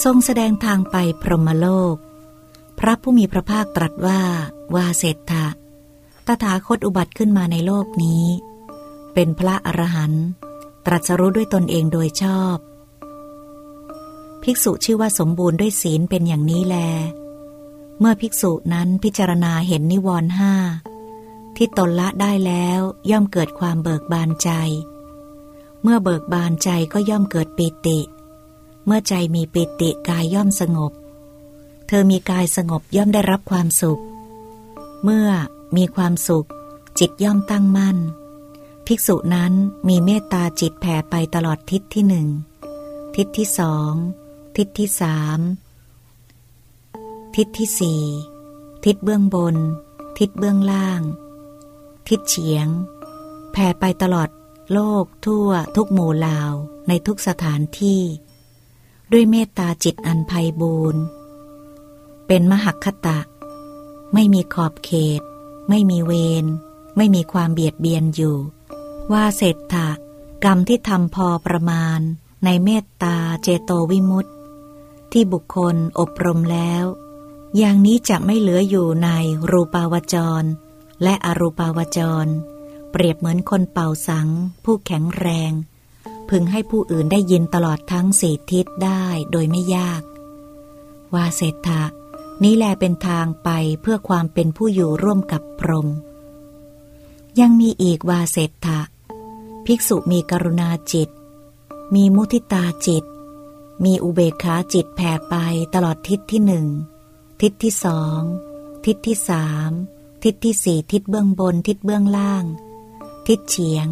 ทรงแสดงทางไปพรหมโลก พระผู้มีพระภาคตรัสว่า วาเศรษฐะตถาคตอุบัติขึ้นมาในโลกนี้ เป็นพระอรหันต์ตรัสรู้ด้วยตนเองโดยชอบ ภิกษุชื่อว่าสมบูรณ์ด้วยศีลเป็นอย่างนี้แล เมื่อภิกษุนั้นพิจารณาเห็นนิวรณ์ห้าที่ตนละได้แล้วย่อมเกิดความเบิกบานใจ เมื่อเบิกบานใจก็ย่อมเกิดปิติ เมื่อใจมีปิติกายย่อมสงบ เธอมีกายสงบย่อมได้รับความสุข เมื่อมีความสุข จิตย่อมตั้งมั่น ภิกษุนั้นมีเมตตาจิตแผ่ไปตลอดทิศที่หนึ่ง ทิศที่สอง ทิศที่สามทิศที่สี่ทิศเบื้องบน ทิศเบื้องล่าง ทิศเฉียง แผ่ไปตลอดโลกทั่วทุกหมู่ลาวในทุกสถานที่ ด้วยเมตตาจิตอันไพบูรณ์เป็นมหักคตะ ไม่มีขอบเขต ไม่มีเวร ไม่มีความเบียดเบียนอยู่ ว่าเศรษฐะกรรมที่ทำพอประมาณในเมตตาเจโตวิมุตติ ที่บุคคลอบรมแล้ว อย่างนี้จะไม่เหลืออยู่ในรูปาวจร และอรูปาวจร เปรียบเหมือนคนเป่าสัง ผู้แข็งแรง พึงให้ผู้อื่นได้ยินตลอดทั้งสี่ทิศได้โดยไม่ยากว่าเศรษฐะนี้แลเป็นทางไปเพื่อความเป็นผู้อยู่ร่วมกับพรหมยังมีอีกวาเศรษฐะภิกษุมีกรุณาจิต มีมุทิตาจิต มีอุเบกขาจิตแผ่ไปตลอดทิศที่หนึ่ง ทิศที่สอง ทิศที่สาม ทิศที่สี่ทิศเบื้องบนทิศเบื้องล่าง ทิศเฉียง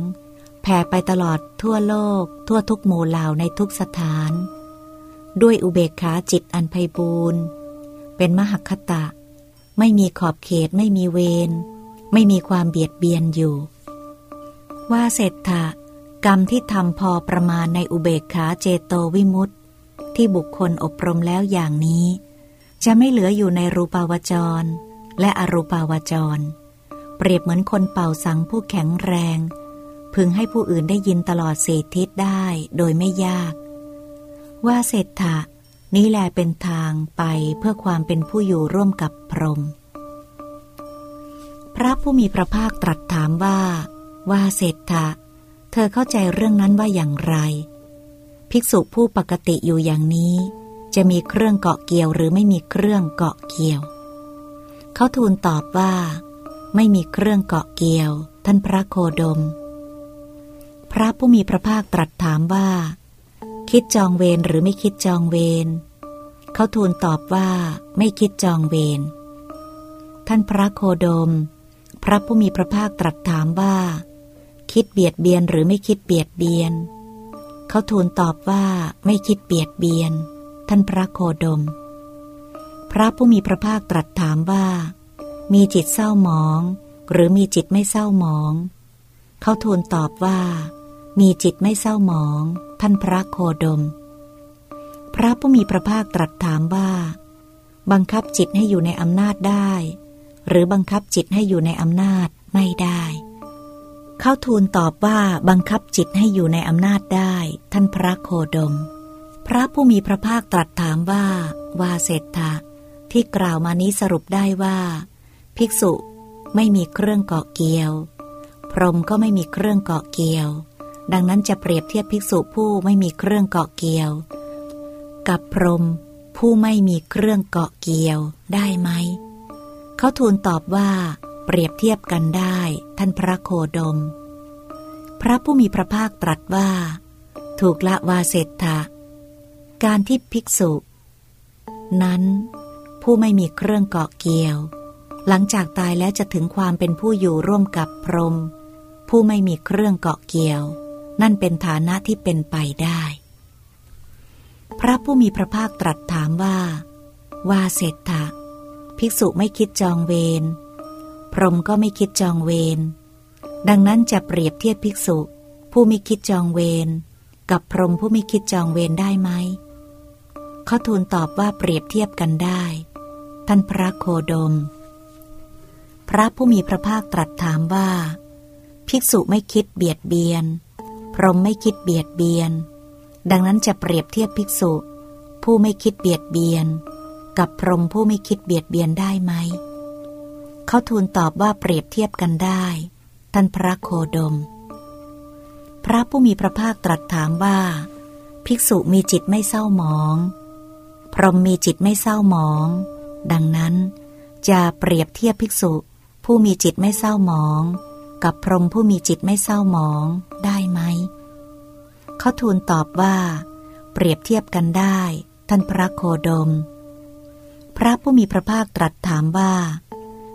แผ่ไปตลอดทั่วโลก ทั่วทุกหมู่เหล่าในทุกสถาน ด้วยอุเบกขาจิตอันไพบูรณ์เป็นมหคตะ ไม่มีขอบเขตไม่มีเวรไม่มีความเบียดเบียนอยู่ ว่าเศรษฐะกรรมที่ทำพอประมาณในอุเบกขาเจโตวิมุตติ ที่บุคคลอบรมแล้วอย่างนี้ จะไม่เหลืออยู่ในรูปาวจร และอรูปาวจร เปรียบเหมือนคนเป่าสังผู้แข็งแรง พึงให้ผู้อื่นได้ยินตลอดสีทิศได้โดยไม่ยาก ว่าเศรษฐะนี้แลเป็นทางไปเพื่อความเป็นผู้อยู่ร่วมกับพรหมพระผู้มีพระภาคตรัสถามว่า ว่าเศรษฐะเธอเข้าใจเรื่องนั้นว่าอย่างไร ภิกษุผู้ปกติอยู่อย่างนี้ จะมีเครื่องเกาะเกี่ยวหรือไม่มีเครื่องเกาะเกี่ยว เขาทูลตอบว่า ไม่มีเครื่องเกาะเกี่ยว ท่านพระโคดม พระผู้มีพระภาคตรัสถามว่า คิดจองเวรหรือไม่คิดจองเวรเขาทูลตอบว่าไม่คิดจองเวรท่านพระโคดม พระผู้มีพระภาคตรัสถามว่า คิดเบียดเบียนหรือไม่คิดเบียดเบียน เขาทูลตอบว่าไม่คิดเบียดเบียน ท่านพระโคดม พระผู้มีพระภาคตรัสถามว่า มีจิตเศร้าหมอง หรือมีจิตไม่เศร้าหมอง เขาทูลตอบว่า มีจิตไม่เศร้าหมอง ท่านพระโคดม พระผู้มีพระภาคตรัสถามว่า บังคับจิตให้อยู่ในอำนาจได้ หรือบังคับจิตให้อยู่ในอำนาจไม่ได้เข้าทูลตอบว่าบังคับจิตให้อยู่ในอำนาจได้ ท่านพระโคดม พระผู้มีพระภาคตรัสถามว่า วาเศรษฐะที่กล่าวมานี้สรุปได้ว่า ภิกษุไม่มีเครื่องเกาะเกี่ยว พรหมก็ไม่มีเครื่องเกาะเกี่ยว ดังนั้นจะเปรียบเทียบภิกษุผู้ไม่มีเครื่องเกาะเกี่ยว กับพรหมผู้ไม่มีเครื่องเกาะเกี่ยวได้ไหม เขาทูลตอบว่า เปรียบเทียบกันได้ ท่านพระโคดม พระผู้มีพระภาคตรัสว่า ถูกละวาเศรษฐะการที่ภิกษุ นั้น ผู้ไม่มีเครื่องเกาะเกี่ยว หลังจากตายแล้วจะถึงความเป็นผู้อยู่ร่วมกับพรหมผู้ไม่มีเครื่องเกาะเกี่ยว นั่นเป็นฐานะที่เป็นไปได้ พระผู้มีพระภาคตรัสถามว่า ว่าเศรษฐะภิกษุไม่คิดจองเวร พรหมก็ไม่คิดจองเวร ดังนั้นจะเปรียบเทียบภิกษุ ผู้ไม่คิดจองเวร กับพรหมผู้ไม่คิดจองเวรได้ไหม เขาทูลตอบว่าเปรียบเทียบกันได้ ท่านพระโคดม พระผู้มีพระภาคตรัสถามว่า ภิกษุไม่คิดเบียดเบียน พรหมไม่คิดเบียดเบียน ดังนั้นจะเปรียบเทียบภิกษุ ผู้ไม่คิดเบียดเบียน กับพรหมผู้ไม่คิดเบียดเบียนได้ไหม เขาทูลตอบว่าเปรียบเทียบกันได้ ท่านพระโคดม พระผู้มีพระภาคตรัสถามว่า ภิกษุมีจิตไม่เศร้าหมอง พรหมมีจิตไม่เศร้าหมอง ดังนั้นจะเปรียบเทียบภิกษุ ผู้มีจิตไม่เศร้าหมอง กับพรหมผู้มีจิตไม่เศร้าหมองได้ ไหม เขาทูลตอบว่า เปรียบเทียบกันได้ ท่านพระโคดม พระผู้มีพระภาคตรัสถามว่า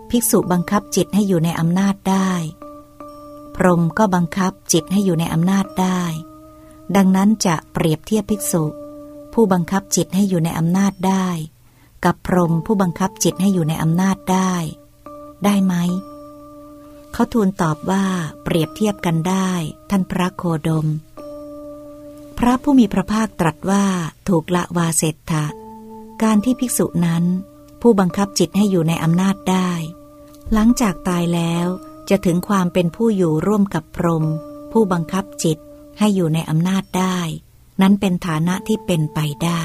ภิกษุบังคับจิตให้อยู่ในอำนาจได้ พรหมก็บังคับจิตให้อยู่ในอำนาจได้ ดังนั้นจะเปรียบเทียบภิกษุ ผู้บังคับจิตให้อยู่ในอำนาจได้ กับพรหมผู้บังคับจิตให้อยู่ในอำนาจได้ ได้ไหม เขาทูลตอบว่าเปรียบเทียบกันได้ ท่านพระโคดม พระผู้มีพระภาคตรัสว่าถูกละวาเสร็จทะการที่ภิกษุนั้น ผู้บังคับจิตให้อยู่ในอำนาจได้ หลังจากตายแล้วจะถึงความเป็นผู้อยู่ร่วมกับพรหมผู้บังคับจิตให้อยู่ในอำนาจได้ นั้นเป็นฐานะที่เป็นไปได้